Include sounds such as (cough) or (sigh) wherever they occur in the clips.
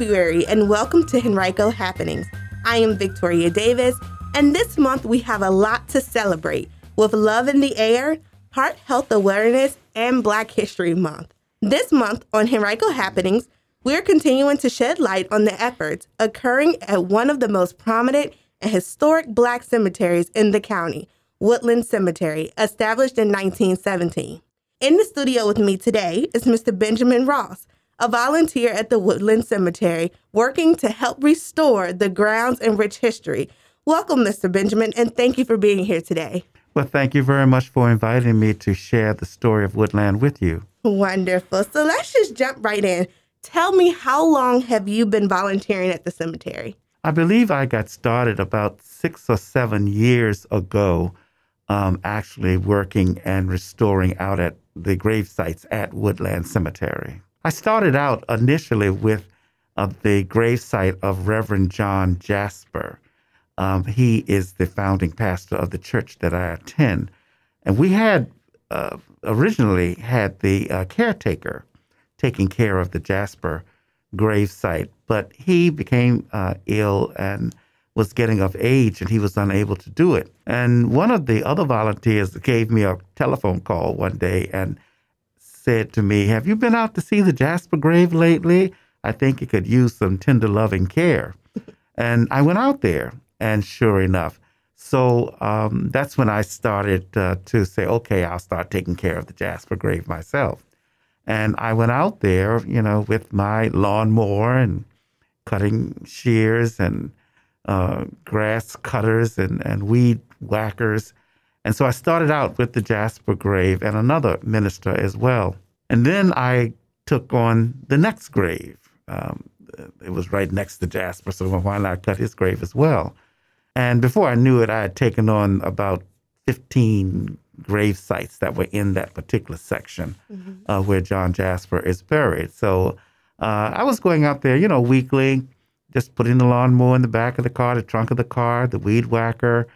February, and welcome to Henrico Happenings. I am Victoria Davis, and this month we have a lot to celebrate with Love in the Air, Heart Health Awareness, and Black History Month. This month on Henrico Happenings, we're continuing to shed light on the efforts occurring at one of the most prominent and historic Black cemeteries in the county, Woodland Cemetery, established in 1917. In the studio with me today is Mr. Benjamin Ross, a volunteer at the Woodland Cemetery working to help restore the grounds and rich history. Welcome, Mr. Benjamin, and thank you for being here today. Well, thank you very much for inviting me to share the story of Woodland with you. Wonderful. So let's just jump right in. Tell me, how long have you been volunteering at the cemetery? I believe I got started about six or seven years ago, um, actually working and restoring out at the grave sites at Woodland Cemetery. I started out initially with uh, the gravesite of Reverend John Jasper. Um, he is the founding pastor of the church that I attend. And we had uh, originally had the uh, caretaker taking care of the Jasper gravesite, but he became uh, ill and was getting of age and he was unable to do it. And one of the other volunteers gave me a telephone call one day and said to me, Have you been out to see the Jasper grave lately? I think it could use some tender loving care. (laughs) and I went out there, and sure enough, so um, that's when I started uh, to say, okay, I'll start taking care of the Jasper grave myself. And I went out there, you know, with my lawnmower and cutting shears and uh, grass cutters and, and weed whackers and so I started out with the Jasper grave and another minister as well. And then I took on the next grave. Um, it was right next to Jasper, so why not cut his grave as well? And before I knew it, I had taken on about 15 grave sites that were in that particular section mm-hmm. uh, where John Jasper is buried. So uh, I was going out there, you know, weekly, just putting the lawnmower in the back of the car, the trunk of the car, the weed whacker,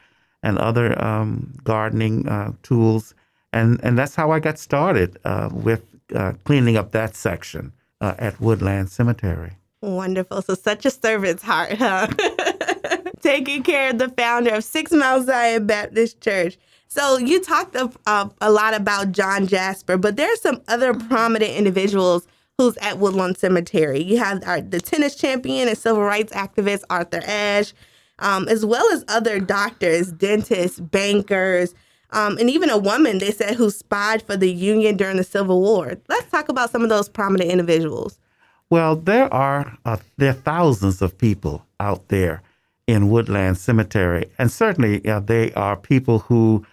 and other um, gardening uh, tools. And, and that's how I got started uh, with uh, cleaning up that section uh, at Woodland Cemetery. Wonderful. So, such a servant's heart, huh? (laughs) Taking care of the founder of Sixth Mount Zion Baptist Church. So, you talked of, uh, a lot about John Jasper, but there are some other prominent individuals who's at Woodland Cemetery. You have our, the tennis champion and civil rights activist Arthur Ashe um, as well as other doctors, dentists, bankers, um, and even a woman they said who spied for the Union during the Civil War. Let's talk about some of those prominent individuals. Well, there are uh, there are thousands of people out there in Woodland Cemetery, and certainly uh, they are people who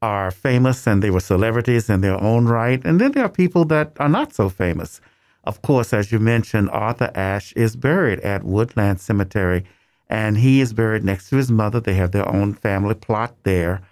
are famous and they were celebrities in their own right, and then there are people that are not so famous. Of course, as you mentioned, Arthur Ashe is buried at Woodland Cemetery and he is buried next to his mother. They have their own family plot there.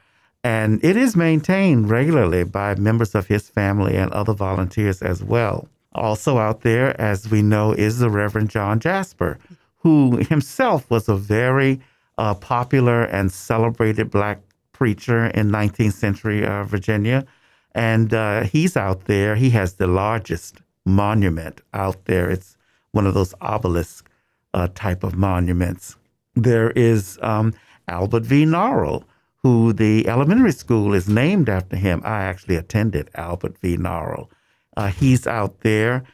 And it is maintained regularly by members of his family and other volunteers as well. Also, out there, as we know, is the Reverend John Jasper, who himself was a very uh, popular and celebrated black preacher in 19th century uh, Virginia. And uh, he's out there. He has the largest monument out there. It's one of those obelisk uh, type of monuments. There is um, Albert V. Norrell, who the elementary school is named after him. I actually attended Albert V. Norrell. Uh, he's out there.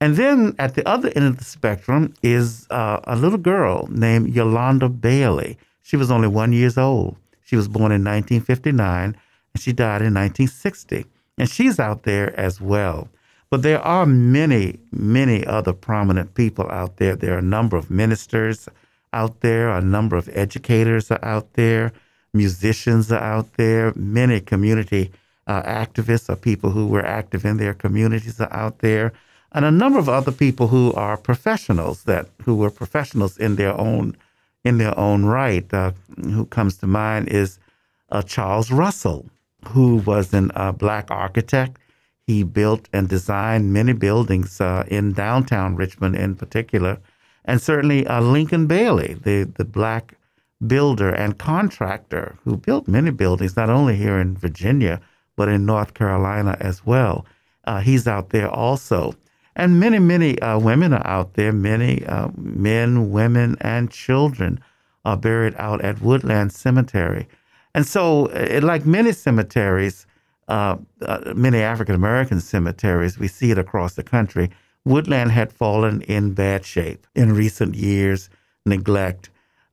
And then at the other end of the spectrum is uh, a little girl named Yolanda Bailey. She was only one years old. She was born in 1959 and she died in 1960. And she's out there as well. But there are many, many other prominent people out there. There are a number of ministers, out there, a number of educators are out there, musicians are out there, many community uh, activists or people who were active in their communities are out there, and a number of other people who are professionals that who were professionals in their own in their own right. Uh, who comes to mind is uh, Charles Russell, who was a uh, black architect. He built and designed many buildings uh, in downtown Richmond, in particular and certainly uh, Lincoln Bailey, the, the black builder and contractor who built many buildings, not only here in Virginia, but in North Carolina as well. Uh, he's out there also. And many, many uh, women are out there. Many uh, men, women, and children are buried out at Woodland Cemetery. And so, uh, like many cemeteries, uh, many African American cemeteries, we see it across the country. Woodland had fallen in bad shape in recent years, neglect,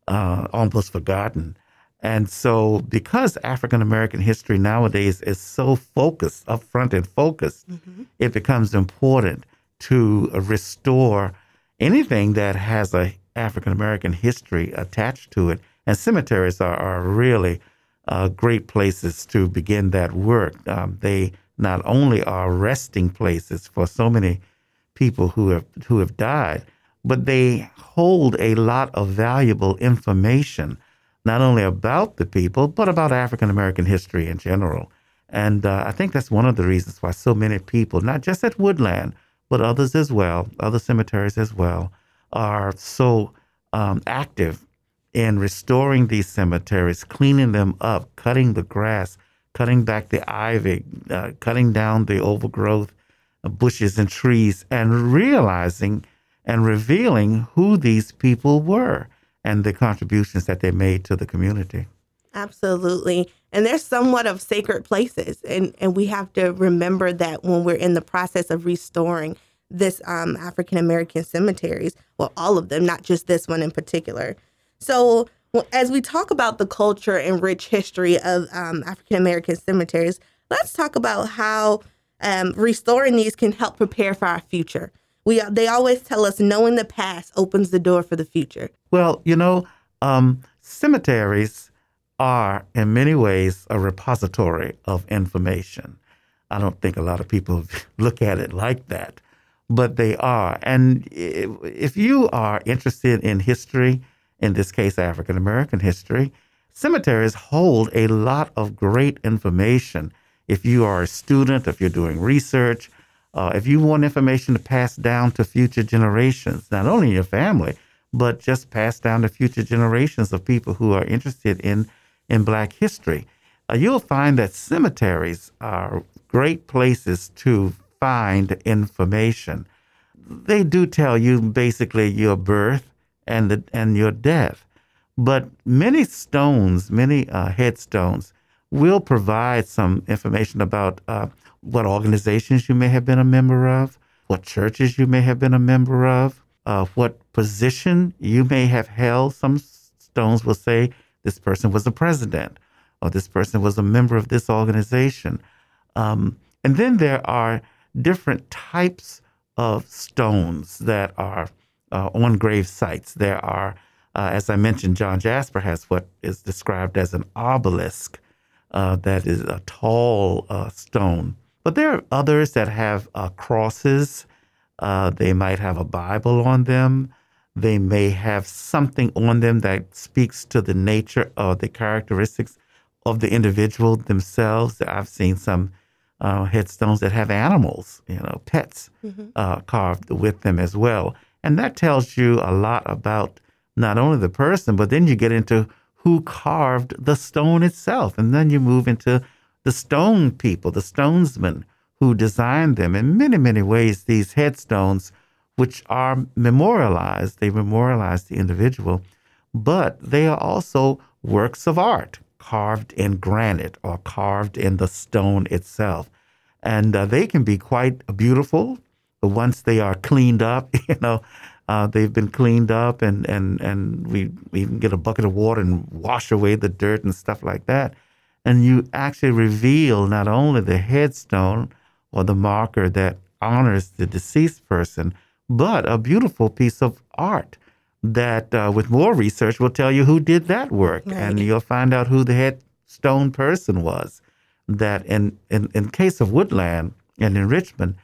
uh, almost forgotten. And so, because African American history nowadays is so focused, upfront and focused, mm-hmm. it becomes important to restore anything that has a African American history attached to it. And cemeteries are, are really uh, great places to begin that work. Um, they not only are resting places for so many people who have who have died, but they hold a lot of valuable information, not only about the people, but about African American history in general. And uh, I think that's one of the reasons why so many people, not just at Woodland, but others as well, other cemeteries as well, are so um, active in restoring these cemeteries, cleaning them up, cutting the grass, cutting back the ivy, uh, cutting down the overgrowth bushes and trees, and realizing and revealing who these people were and the contributions that they made to the community. Absolutely. And they're somewhat of sacred places. And, and we have to remember that when we're in the process of restoring this um, African American cemeteries, well, all of them, not just this one in particular. So, as we talk about the culture and rich history of um, African American cemeteries, let's talk about how um, restoring these can help prepare for our future. We they always tell us knowing the past opens the door for the future. Well, you know, um, cemeteries are in many ways a repository of information. I don't think a lot of people (laughs) look at it like that, but they are. And if you are interested in history, in this case, African American history, cemeteries hold a lot of great information. If you are a student, if you're doing research, uh, if you want information to pass down to future generations, not only your family, but just pass down to future generations of people who are interested in, in Black history, uh, you'll find that cemeteries are great places to find information. They do tell you basically your birth and the, and your death, but many stones, many uh, headstones, will provide some information about uh, what organizations you may have been a member of, what churches you may have been a member of, uh, what position you may have held. Some stones will say this person was a president or this person was a member of this organization. Um, and then there are different types of stones that are uh, on grave sites. There are, uh, as I mentioned, John Jasper has what is described as an obelisk uh, that is a tall uh, stone. But there are others that have uh, crosses. Uh, they might have a Bible on them. They may have something on them that speaks to the nature or the characteristics of the individual themselves. I've seen some uh, headstones that have animals, you know, pets mm-hmm. uh, carved with them as well. And that tells you a lot about not only the person, but then you get into who carved the stone itself. And then you move into the stone people, the stonesmen who designed them. In many, many ways, these headstones, which are memorialized, they memorialize the individual, but they are also works of art carved in granite or carved in the stone itself. And uh, they can be quite beautiful once they are cleaned up, (laughs) you know. Uh, they've been cleaned up, and, and, and we, we can get a bucket of water and wash away the dirt and stuff like that and you actually reveal not only the headstone or the marker that honors the deceased person, but a beautiful piece of art that, uh, with more research, will tell you who did that work, right. and you'll find out who the headstone person was. That in, in in case of Woodland and in Richmond,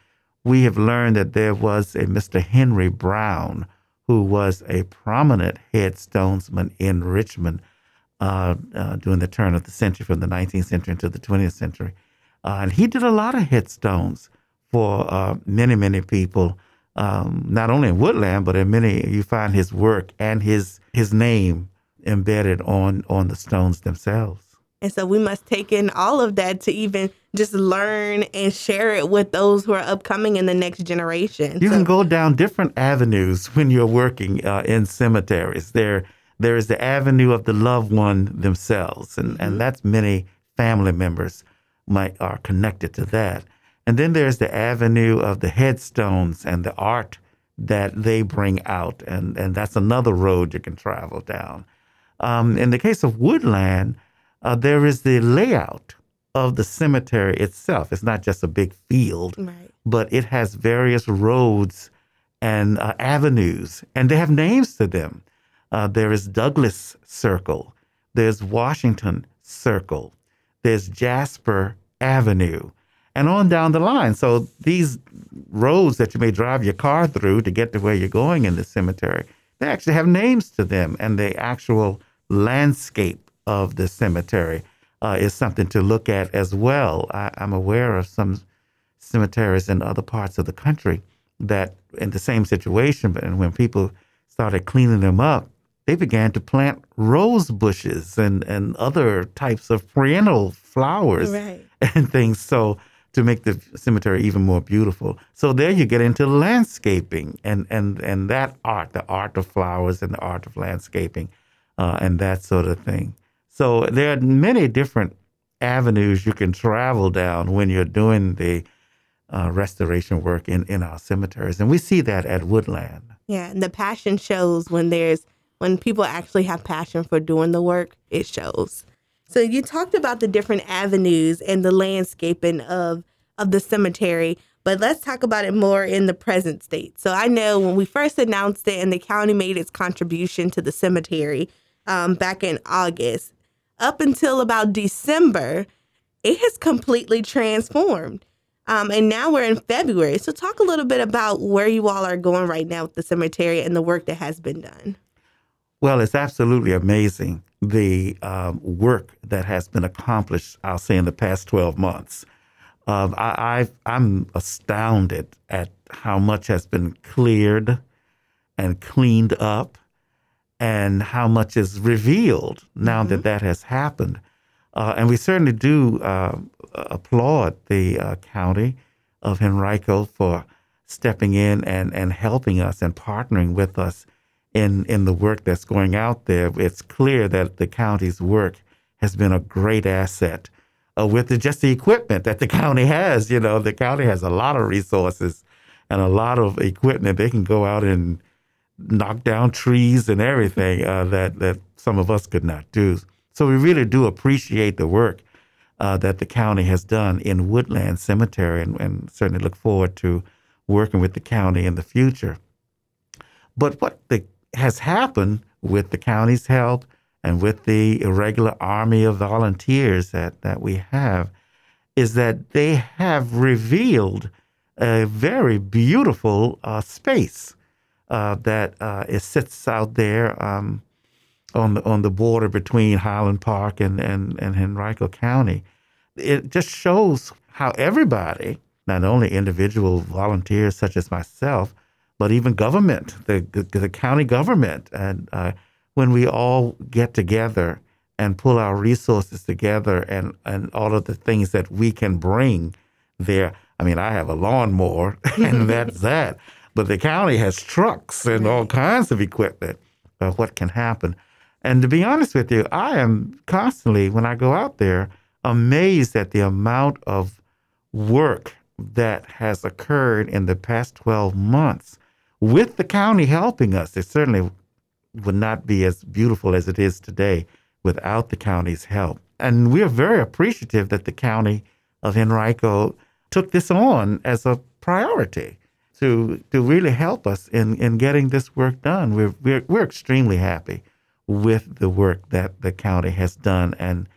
we have learned that there was a Mr. Henry Brown who was a prominent headstonesman in Richmond uh, uh, during the turn of the century, from the 19th century into the 20th century. Uh, and he did a lot of headstones for uh, many, many people, um, not only in Woodland, but in many, you find his work and his, his name embedded on, on the stones themselves. And so we must take in all of that to even just learn and share it with those who are upcoming in the next generation. You so, can go down different avenues when you're working uh, in cemeteries. There, there is the avenue of the loved one themselves, and, mm-hmm. and that's many family members might are connected to that. And then there's the avenue of the headstones and the art that they bring out, and, and that's another road you can travel down. Um, in the case of Woodland, uh, there is the layout of the cemetery itself. It's not just a big field, right. but it has various roads and uh, avenues, and they have names to them. Uh, there is Douglas Circle, there's Washington Circle, there's Jasper Avenue, and on down the line. So these roads that you may drive your car through to get to where you're going in the cemetery, they actually have names to them, and the actual landscape of the cemetery uh, is something to look at as well. I, I'm aware of some cemeteries in other parts of the country that in the same situation, but when people started cleaning them up, they began to plant rose bushes and, and other types of perennial flowers right. (laughs) and things. So to make the cemetery even more beautiful. So there you get into landscaping and, and, and that art, the art of flowers and the art of landscaping uh, and that sort of thing. So there are many different avenues you can travel down when you're doing the uh, restoration work in, in our cemeteries. And we see that at Woodland. Yeah, and the passion shows when there's when people actually have passion for doing the work, it shows. So you talked about the different avenues and the landscaping of of the cemetery, but let's talk about it more in the present state. So I know when we first announced it and the county made its contribution to the cemetery um, back in August, up until about December, it has completely transformed. Um, and now we're in February. So, talk a little bit about where you all are going right now with the cemetery and the work that has been done. Well, it's absolutely amazing the um, work that has been accomplished, I'll say, in the past 12 months. Uh, I, am astounded at how much has been cleared and cleaned up and how much is revealed now mm-hmm. that that has happened. Uh, and we certainly do uh, applaud the uh, county of Henrico for stepping in and, and helping us and partnering with us in, in the work that's going out there. It's clear that the county's work has been a great asset uh, with the, just the equipment that the (laughs) county has. You know, the county has a lot of resources and a lot of equipment. They can go out and knock down trees and everything uh, that that some of us could not do. So we really do appreciate the work uh, that the county has done in Woodland Cemetery, and, and, certainly look forward to working with the county in the future. But what the, has happened with the county's help and with the irregular army of volunteers that, that we have is that they have revealed a very beautiful uh, space uh, that uh, it sits out there um, on the on the border between Highland Park and, and, and Henrico County. It just shows how everybody, not only individual volunteers such as myself, but even government, the the, the county government, and uh, when we all get together and pull our resources together and, and all of the things that we can bring there. I mean, I have a lawnmower, (laughs) and that's (laughs) that but the county has trucks and all kinds of equipment. Uh, what can happen? And to be honest with you, I am constantly, when I go out there, amazed at the amount of work that has occurred in the past 12 months with the county helping us. It certainly would not be as beautiful as it is today without the county's help. And we're very appreciative that the county of Henrico took this on as a priority to to really help us in, in getting this work done. We're, we're we're extremely happy with the work that the county has done and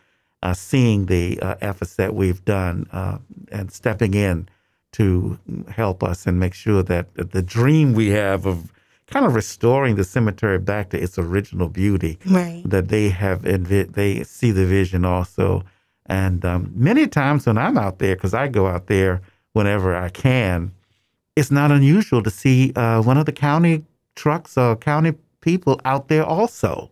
uh, seeing the uh, efforts that we've done uh, and stepping in to help us and make sure that the dream we have of kind of restoring the cemetery back to its original beauty right. that they have invi- they see the vision also and um, many times when i'm out there because i go out there whenever i can it's not unusual to see uh, one of the county trucks or county people out there also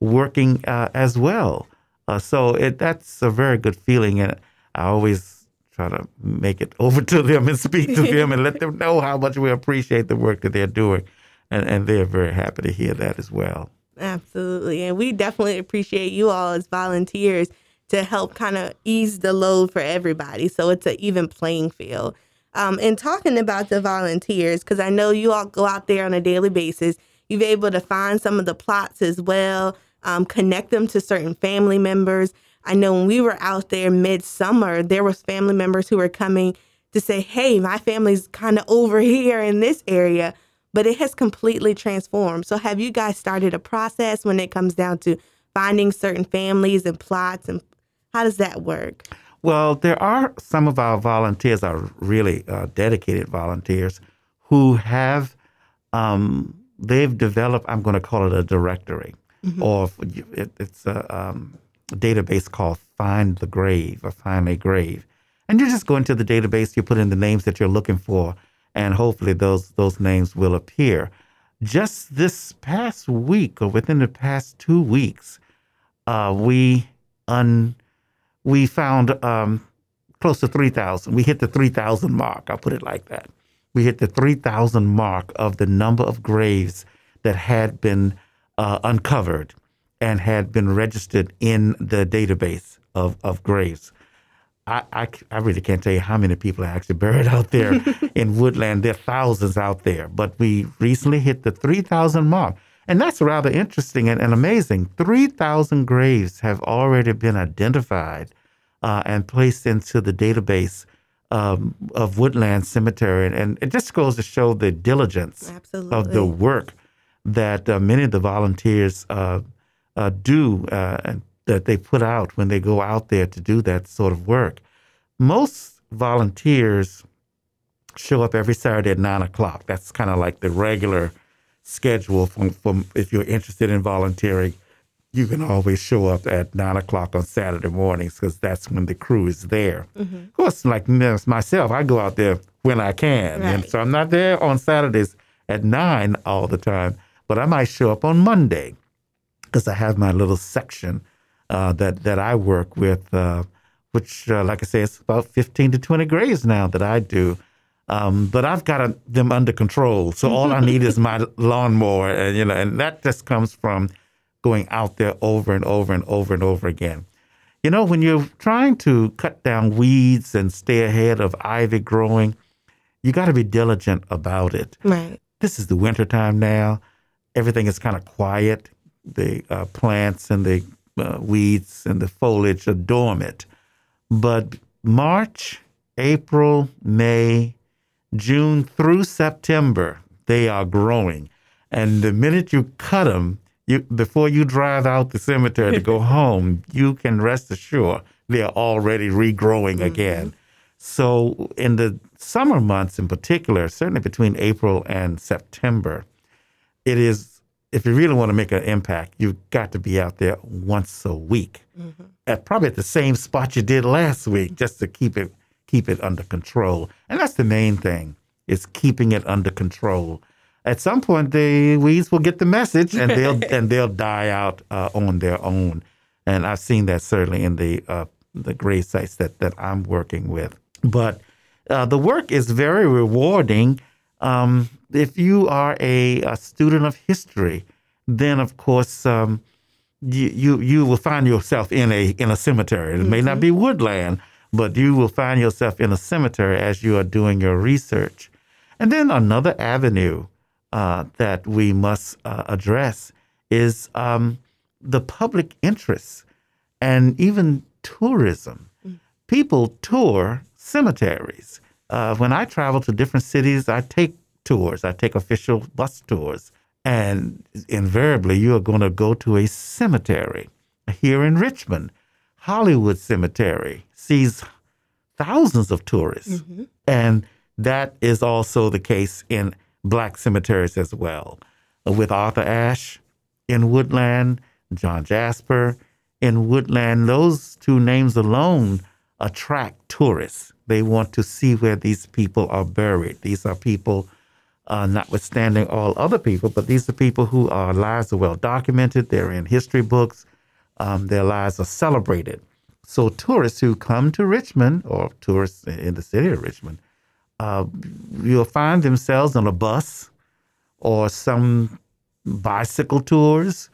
working uh, as well Uh, so it, that's a very good feeling, and I always try to make it (laughs) over to them and speak to them and let them know how much we appreciate the work that they're doing, and and they're very happy to hear that as well. Absolutely, and we definitely appreciate you all as volunteers to help kind of ease the load for everybody, so it's an even playing field. Um, and talking about the volunteers, because I know you all go out there on a daily basis, you've able to find some of the plots as well um, connect them to certain family members. I know when we were out there midsummer, there was family members who were coming to say, "Hey, my family's kind of over (laughs) here in this area," but it has completely transformed. So, have you guys started a process when it comes down to finding certain families and plots, and how does that work? Well, there are some of our volunteers are really uh, dedicated volunteers who have um, they've developed. I'm going to call it a directory mm-hmm. or it, it's a, um, a, database called Find the Grave or Find a Grave. And you just go into the database, you put in the names that you're looking for, and hopefully those those names will appear. Just this past week, or within the past two weeks, uh, we un we found um, close to three thousand. We hit the three thousand mark. I'll put it like that. We hit the three thousand mark of the number of graves that had been uh, uncovered and had been registered in the database of, of graves. I, I, I, really can't tell you how many people are actually buried out there (laughs) in Woodland. There are thousands out there, but we recently hit the 3,000 mark. And that's rather interesting and, and amazing. 3,000 graves have already been identified uh, and placed into the database um, of Woodland Cemetery. And, and, it just goes to show the diligence Absolutely. of the work that uh, many of the volunteers uh, uh, do and that they put out when they go out there to do that sort of work. Most volunteers show up every Saturday at nine o'clock. That's kind of like the regular schedule from, from if you're interested in volunteering. You can always show up at nine o'clock on Saturday mornings because that's when the crew is there. Mm-hmm. Of course, like myself, I go out there when I can, right. and so I'm not there on Saturdays at nine all the time but I might show up on Monday because I have my little section uh, that that I work with, uh, which, uh, like I say, it's about fifteen to twenty graves now that I do. Um, but I've got a, them under control, so all I need is (laughs) my lawnmower, and you know, and that just comes from going out there over and over and over and over again. You know, when you're trying to cut down weeds and stay ahead of ivy growing, you got to be diligent about it. Right. This is the wintertime now everything is kind of quiet. The uh, plants and the uh, weeds and the foliage are dormant. But March, April, May, June through September, they are growing. And the minute you cut them, you, before you drive out the cemetery to go (laughs) home, you can rest assured they are already regrowing mm-hmm. again. So, in the summer months in particular, certainly between April and September, it is if you really want to make an impact, you've got to be out there once a week, mm-hmm. at probably at the same spot you did last week, just to keep it keep it under control. And that's the main thing is keeping it under control. At some point, the weeds will get the message, and they'll (laughs) and they'll die out uh, on their own. And I've seen that certainly in the uh, the grave sites that that I'm working with. But uh, the work is very rewarding um, if you are a, a, student of history, then of course um, you, you you will find yourself in a in a cemetery. It mm-hmm. may not mm-hmm. be woodland, but you will find yourself in a cemetery as you are doing your research. And then another avenue uh, that we must uh, address is um, the public interest and even tourism. Mm. People tour cemeteries. Uh, when I travel to different cities, I take tours, I take official bus tours, and invariably you are going to go to a cemetery. Here in Richmond, Hollywood Cemetery sees thousands of tourists, mm-hmm. and that is also the case in black cemeteries as well. With Arthur Ashe in Woodland, John Jasper in Woodland, those two names alone attract tourists. They want to see where these people are buried. These are people, uh, notwithstanding all other people, but these are people who are lives are well documented. They're in history books. um, their lives are celebrated. So tourists who come to Richmond or tourists in the city of Richmond, uh, you'll find themselves on a bus or some bicycle tours,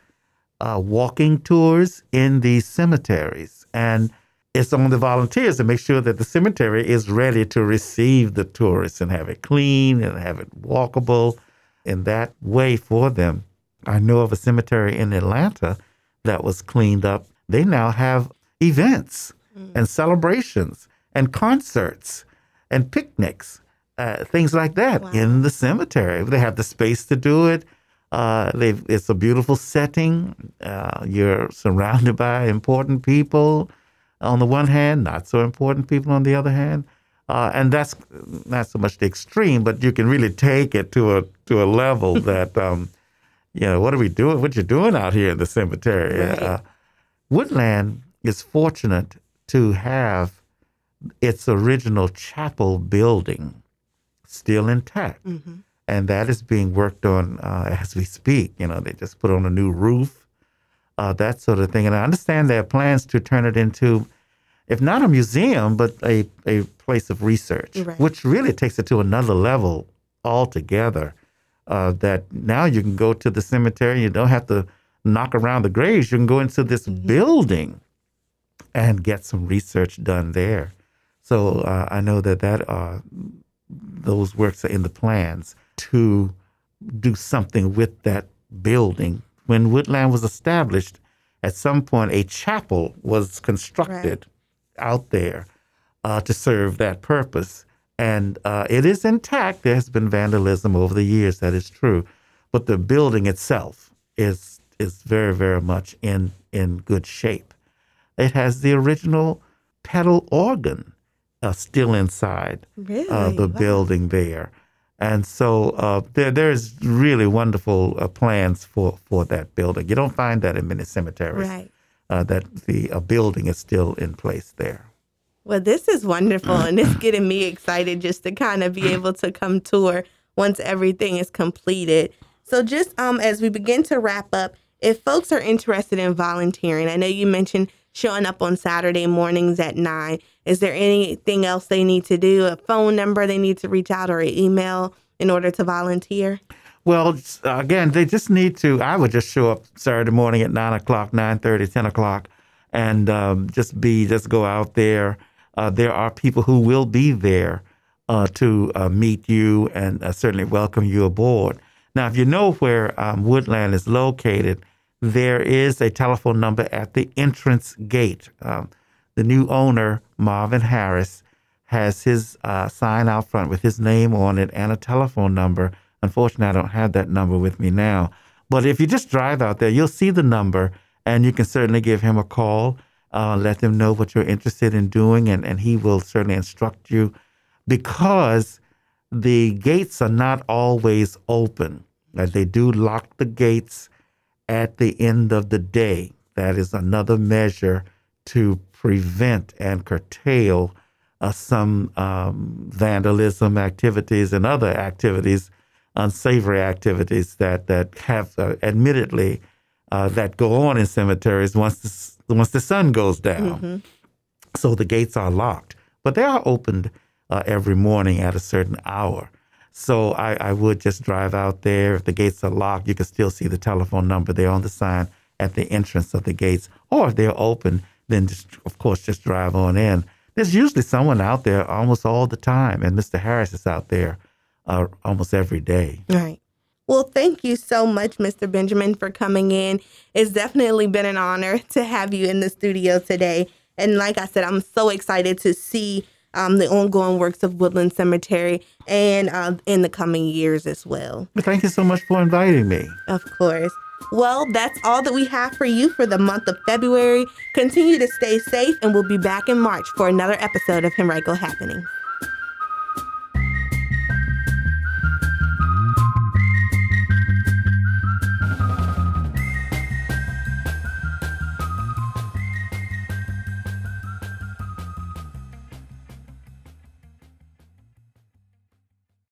uh, walking tours in these cemeteries. And it's on the volunteers to make sure that the cemetery is ready to receive the tourists and have it clean and have it walkable in that way for them. I know of a cemetery in Atlanta that was cleaned up. They now have events mm. and celebrations and concerts and picnics, uh, things like that wow. in the cemetery. They have the space to do it. Uh, it's a beautiful setting. Uh, you're surrounded (laughs) by important people on the one hand, not so important people on the other hand. Uh, and that's not so much the extreme, but you can really take it to a to a level (laughs) that, um, you know, what are we doing? What you doing out here in the cemetery? Right. Uh, Woodland is fortunate to have its original chapel building still intact. Mm-hmm. And that is being worked on uh, as we speak. You know, they just put on a new roof, uh, that sort of thing. And I understand there are plans to turn it into, if not a museum, but a, a place of research, right. which really takes it to another level altogether. Uh, that now you can go to the cemetery, you don't have to knock around the graves, you can go into this mm-hmm. building and get some research done there. So uh, I know that that uh, those works are in the plans to do something with that building. When Woodland was established, at some point a chapel was constructed right. out there uh, to serve that purpose. And uh, it is intact. There has been vandalism over the years, that is true. But the building itself is is very, very much in, in good shape. It has the original pedal organ uh, still inside really? uh, the wow. building there. And so uh, there, there's really wonderful uh, plans for, for that building. You don't find that in many cemeteries. Right. Uh, that the uh, building is still in place there. Well, this is wonderful, and it's (laughs) getting me excited just to kind of be able to come tour once everything is completed. So, just um, as we begin to wrap up, if folks are interested in volunteering, I know you mentioned showing up on Saturday mornings at nine. Is there anything else they need to do? A phone number they need to reach out or an email in order to volunteer? Well, again, they just need to. I would just show up Saturday morning at nine o'clock, nine thirty, ten o'clock, and um, just be just go out there. Uh, there are people who will be there uh, to uh, meet you and uh, certainly welcome you aboard. Now, if you know where um, Woodland is located, there is a telephone number at the entrance gate. Um, the new owner, Marvin Harris, has his uh, sign out front with his name on it and a telephone number. Unfortunately, I don't have that number with me now. But if you just drive out there, you'll see the number and you can certainly give him a call, uh, let him know what you're interested in doing, and, and he will certainly instruct you because the gates are not always open. They do lock the gates at the end of the day. That is another measure to prevent and curtail uh, some um, vandalism activities and other activities, unsavory activities that that have uh, admittedly uh, that go on in cemeteries once the, once the sun goes down. Mm-hmm. So the gates are locked, but they are opened uh, every morning at a certain hour. So I, I would just drive out there. If the gates are locked, you can still see the telephone number there on the sign at the entrance of the gates. Or if they're open, then just, of course, just drive on in. There's usually someone out there almost all the time, and Mr. Harris is out there uh, almost every day. Right. Well, thank you so much, Mr. Benjamin, for coming in. It's definitely been an honor to have you in the studio today. And like I said, I'm so excited to see um, the ongoing works of Woodland Cemetery and uh, in the coming years as well. Thank you so much for inviting me. Of course. Well, that's all that we have for you for the month of February. Continue to stay safe, and we'll be back in March for another episode of Henrico Happening.